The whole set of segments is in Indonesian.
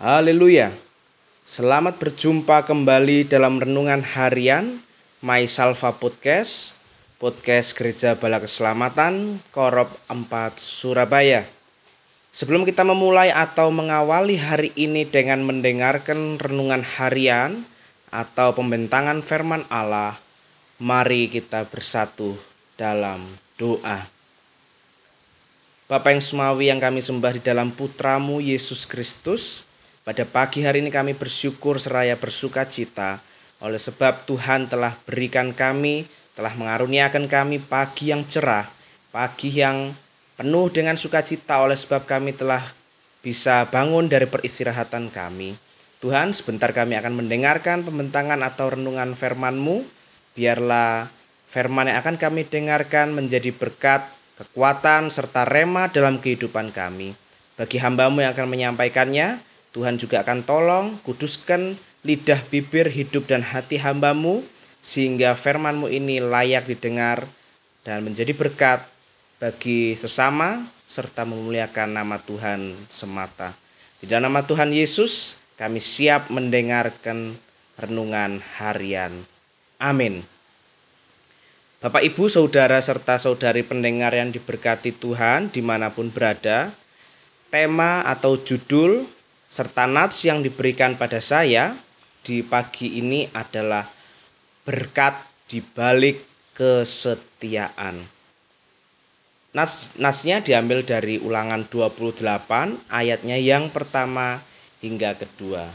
Haleluya. Selamat berjumpa kembali dalam renungan harian My Salva Podcast, podcast Gereja Bala Keselamatan Korop 4 Surabaya. Sebelum kita memulai atau mengawali hari ini dengan mendengarkan renungan harian atau pembentangan firman Allah, mari kita bersatu dalam doa. Bapak yang semawi yang kami sembah di dalam putramu Yesus Kristus, pada pagi hari ini kami bersyukur seraya bersuka cita oleh sebab Tuhan telah berikan kami, telah mengaruniakan kami pagi yang cerah, pagi yang penuh dengan sukacita oleh sebab kami telah bisa bangun dari peristirahatan kami. Tuhan, sebentar kami akan mendengarkan pembentangan atau renungan firman-Mu. Biarlah firman yang akan kami dengarkan menjadi berkat kekuatan, serta rema dalam kehidupan kami. Bagi hambamu yang akan menyampaikannya, Tuhan juga akan tolong, kuduskan lidah bibir hidup dan hati hambamu, sehingga firmanmu ini layak didengar dan menjadi berkat bagi sesama, serta memuliakan nama Tuhan semata. Di dalam nama Tuhan Yesus, kami siap mendengarkan renungan harian. Amin. Bapak, Ibu, Saudara, serta Saudari pendengar yang diberkati Tuhan di mana pun berada, tema atau judul serta nats yang diberikan pada saya di pagi ini adalah berkat di balik kesetiaan. Nas, nasnya diambil dari ulangan 28 ayatnya yang pertama hingga kedua.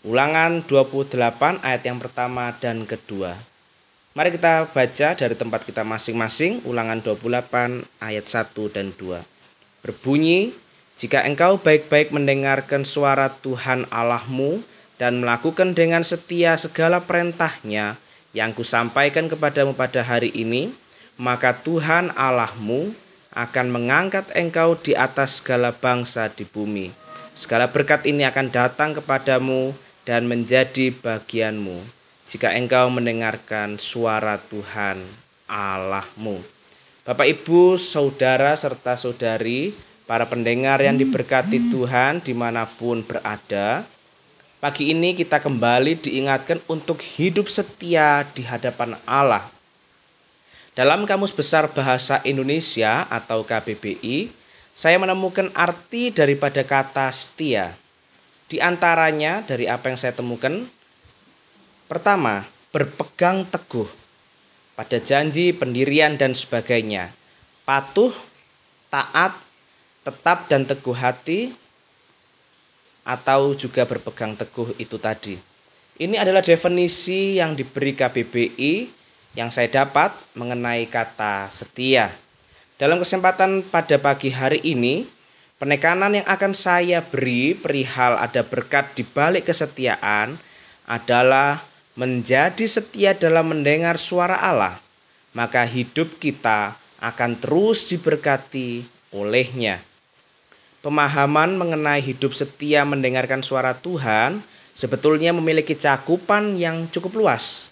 Ulangan 28 ayat yang pertama dan kedua. Mari kita baca dari tempat kita masing-masing ulangan 28 ayat 1 dan 2. Berbunyi, jika engkau baik-baik mendengarkan suara Tuhan Allahmu dan melakukan dengan setia segala perintahnya yang kusampaikan kepadamu pada hari ini, maka Tuhan Allahmu akan mengangkat engkau di atas segala bangsa di bumi. Segala berkat ini akan datang kepadamu dan menjadi bagianmu jika engkau mendengarkan suara Tuhan Allahmu. Bapak, Ibu, saudara, serta saudari, para pendengar yang diberkati Tuhan di mana pun berada, pagi ini kita kembali diingatkan untuk hidup setia di hadapan Allah. Dalam Kamus Besar Bahasa Indonesia atau KBBI, saya menemukan arti daripada kata setia. Di antaranya dari apa yang saya temukan, Pertama, berpegang teguh pada janji, pendirian, dan sebagainya. Patuh, taat, tetap dan teguh hati, atau juga berpegang teguh itu tadi. Ini adalah definisi yang diberi KBBI yang saya dapat mengenai kata setia. Dalam kesempatan pada pagi hari ini, penekanan yang akan saya beri perihal ada berkat di balik kesetiaan adalah menjadi setia dalam mendengar suara Allah, maka hidup kita akan terus diberkati olehnya. Pemahaman mengenai hidup setia mendengarkan suara Tuhan sebetulnya memiliki cakupan yang cukup luas.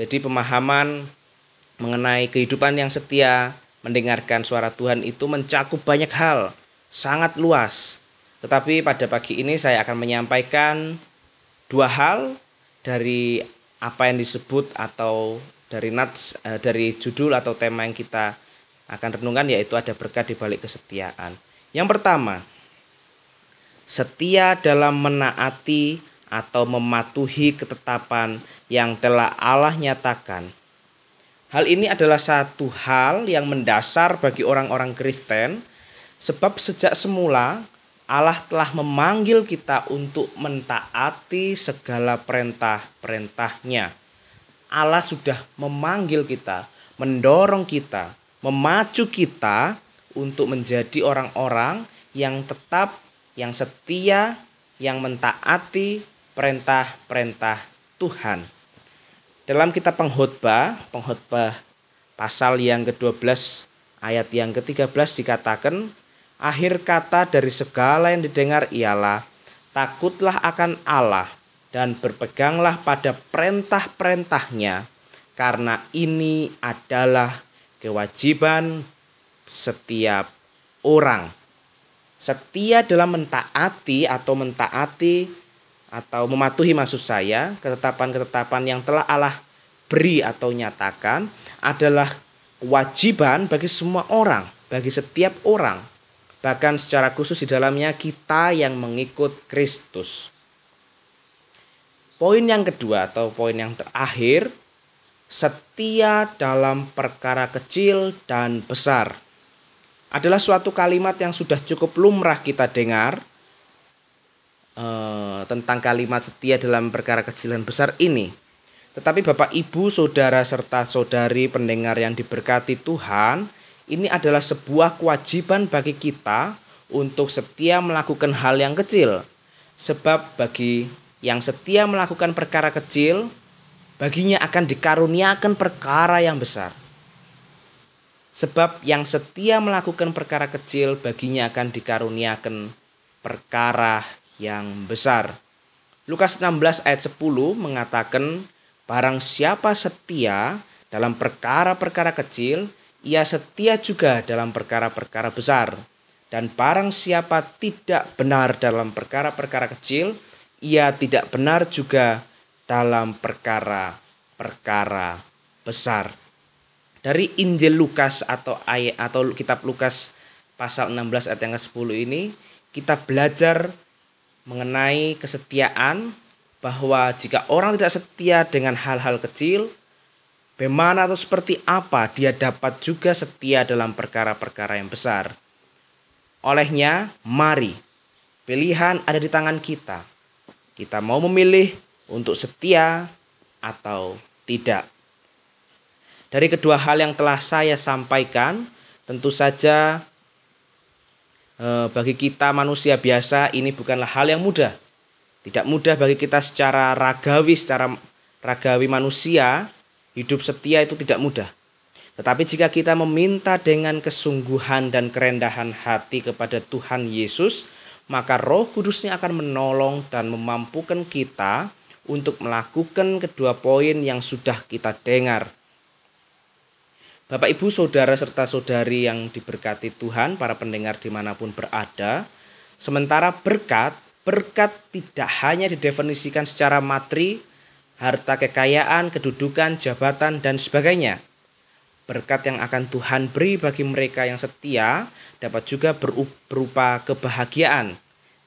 Jadi pemahaman mengenai kehidupan yang setia mendengarkan suara Tuhan itu mencakup banyak hal, sangat luas. Tetapi pada pagi ini saya akan menyampaikan dua hal dari apa yang disebut atau dari nats eh, dari judul atau tema yang kita akan renungkan yaitu ada berkat di balik kesetiaan. Yang pertama, setia dalam menaati atau mematuhi ketetapan yang telah Allah nyatakan. Hal ini adalah satu hal yang mendasar bagi orang-orang Kristen sebab sejak semula Allah telah memanggil kita untuk mentaati segala perintah-perintahnya. Allah sudah memanggil kita, mendorong kita, memacu kita untuk menjadi orang-orang yang tetap, yang setia, yang mentaati perintah-perintah Tuhan. Dalam kitab pengkhotbah, pengkhotbah pasal yang ke-12 ayat yang ke-13 dikatakan Akhir kata dari segala yang didengar ialah takutlah akan Allah dan berpeganglah pada perintah-perintahnya karena ini adalah kewajiban setiap orang. Setia dalam mentaati atau mentaati atau mematuhi maksud saya ketetapan-ketetapan yang telah Allah beri atau nyatakan adalah kewajiban bagi semua orang, bagi setiap orang. Bahkan secara khusus di dalamnya kita yang mengikut Kristus. Poin yang kedua atau poin yang terakhir, setia dalam perkara kecil dan besar adalah suatu kalimat yang sudah cukup lumrah kita dengar eh, tentang kalimat setia dalam perkara kecil dan besar ini. Tetapi Bapak Ibu, Saudara serta Saudari pendengar yang diberkati Tuhan, ini adalah sebuah kewajiban bagi kita untuk setia melakukan hal yang kecil. Sebab bagi yang setia melakukan perkara kecil, baginya akan dikaruniakan perkara yang besar. Sebab yang setia melakukan perkara kecil baginya akan dikaruniakan perkara yang besar. Lukas 16 ayat 10 mengatakan barang siapa setia dalam perkara-perkara kecil, ia setia juga dalam perkara-perkara besar. Dan barang siapa tidak benar dalam perkara-perkara kecil, ia tidak benar juga dalam perkara-perkara besar dari Injil Lukas atau ayat atau kitab Lukas pasal 16 ayat yang ke-10 ini kita belajar mengenai kesetiaan bahwa jika orang tidak setia dengan hal-hal kecil bagaimana atau seperti apa dia dapat juga setia dalam perkara-perkara yang besar. Olehnya, mari pilihan ada di tangan kita. Kita mau memilih untuk setia atau tidak. Dari kedua hal yang telah saya sampaikan, tentu saja eh, bagi kita manusia biasa ini bukanlah hal yang mudah. Tidak mudah bagi kita secara ragawi, secara ragawi manusia, hidup setia itu tidak mudah. Tetapi jika kita meminta dengan kesungguhan dan kerendahan hati kepada Tuhan Yesus, maka Roh Kudusnya akan menolong dan memampukan kita untuk melakukan kedua poin yang sudah kita dengar. Bapak Ibu Saudara serta Saudari yang diberkati Tuhan, para pendengar di mana pun berada, sementara berkat, berkat tidak hanya didefinisikan secara materi, harta kekayaan, kedudukan, jabatan, dan sebagainya. Berkat yang akan Tuhan beri bagi mereka yang setia dapat juga berupa kebahagiaan,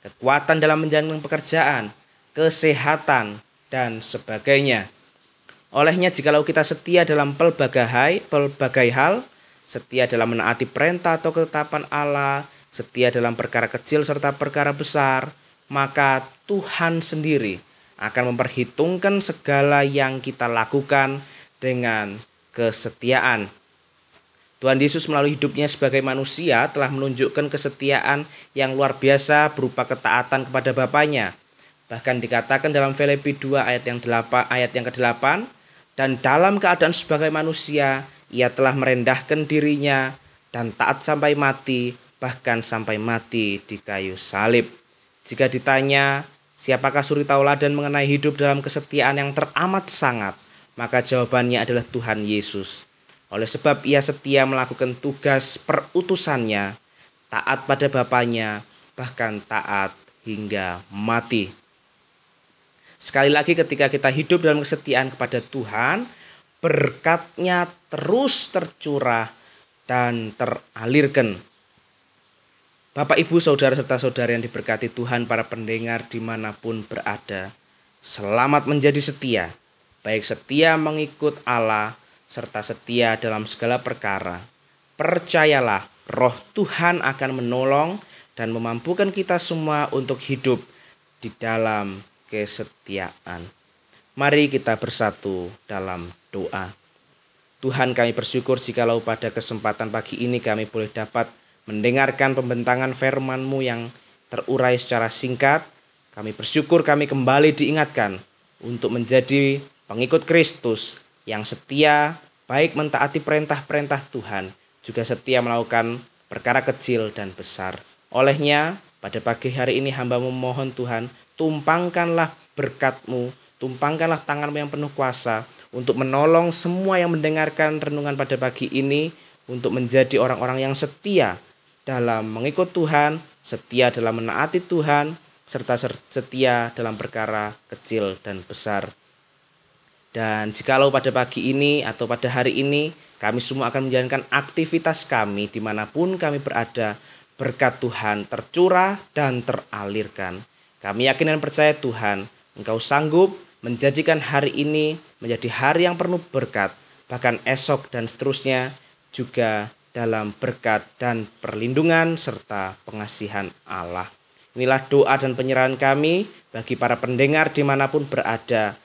kekuatan dalam menjalankan pekerjaan, kesehatan, dan sebagainya. Olehnya jikalau kita setia dalam pelbagai, pelbagai hal, setia dalam menaati perintah atau ketetapan Allah, setia dalam perkara kecil serta perkara besar, maka Tuhan sendiri akan memperhitungkan segala yang kita lakukan dengan kesetiaan. Tuhan Yesus melalui hidupnya sebagai manusia telah menunjukkan kesetiaan yang luar biasa berupa ketaatan kepada Bapaknya. Bahkan dikatakan dalam Filipi 2 ayat yang 8 ayat yang ke-8, dan dalam keadaan sebagai manusia ia telah merendahkan dirinya dan taat sampai mati bahkan sampai mati di kayu salib. Jika ditanya siapakah suri tauladan mengenai hidup dalam kesetiaan yang teramat sangat, maka jawabannya adalah Tuhan Yesus. Oleh sebab ia setia melakukan tugas perutusannya, taat pada Bapaknya, bahkan taat hingga mati. Sekali lagi ketika kita hidup dalam kesetiaan kepada Tuhan, berkatnya terus tercurah dan teralirkan. Bapak, Ibu, Saudara, serta Saudara yang diberkati Tuhan, para pendengar di mana pun berada, selamat menjadi setia, baik setia mengikut Allah, serta setia dalam segala perkara. Percayalah, roh Tuhan akan menolong dan memampukan kita semua untuk hidup di dalam kesetiaan. Mari kita bersatu dalam doa. Tuhan kami bersyukur jikalau pada kesempatan pagi ini kami boleh dapat mendengarkan pembentangan firman-Mu yang terurai secara singkat. Kami bersyukur kami kembali diingatkan untuk menjadi pengikut Kristus yang setia baik mentaati perintah-perintah Tuhan, juga setia melakukan perkara kecil dan besar. Olehnya, pada pagi hari ini hamba memohon Tuhan, tumpangkanlah berkatmu, tumpangkanlah tanganmu yang penuh kuasa untuk menolong semua yang mendengarkan renungan pada pagi ini untuk menjadi orang-orang yang setia dalam mengikut Tuhan setia dalam menaati Tuhan, serta setia dalam perkara kecil dan besar. Dan jikalau pada pagi ini atau pada hari ini kami semua akan menjalankan aktivitas kami di mana pun kami berada, berkat Tuhan tercurah dan teralirkan. Kami yakin dan percaya Tuhan, Engkau sanggup menjadikan hari ini menjadi hari yang penuh berkat, bahkan esok dan seterusnya juga dalam berkat dan perlindungan serta pengasihan Allah. Inilah doa dan penyerahan kami bagi para pendengar di mana pun berada.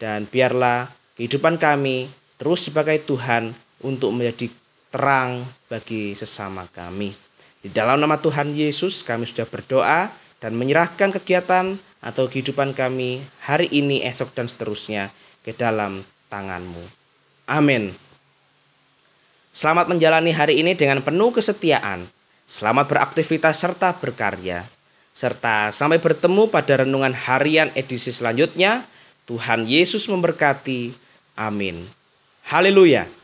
Dan biarlah kehidupan kami terus sebagai Tuhan untuk menjadi terang bagi sesama kami. Di dalam nama Tuhan Yesus kami sudah berdoa dan menyerahkan kegiatan atau kehidupan kami hari ini, esok, dan seterusnya ke dalam tanganmu. Amin. Selamat menjalani hari ini dengan penuh kesetiaan. Selamat beraktivitas serta berkarya. Serta sampai bertemu pada renungan harian edisi selanjutnya. Tuhan Yesus memberkati. Amin. Haleluya.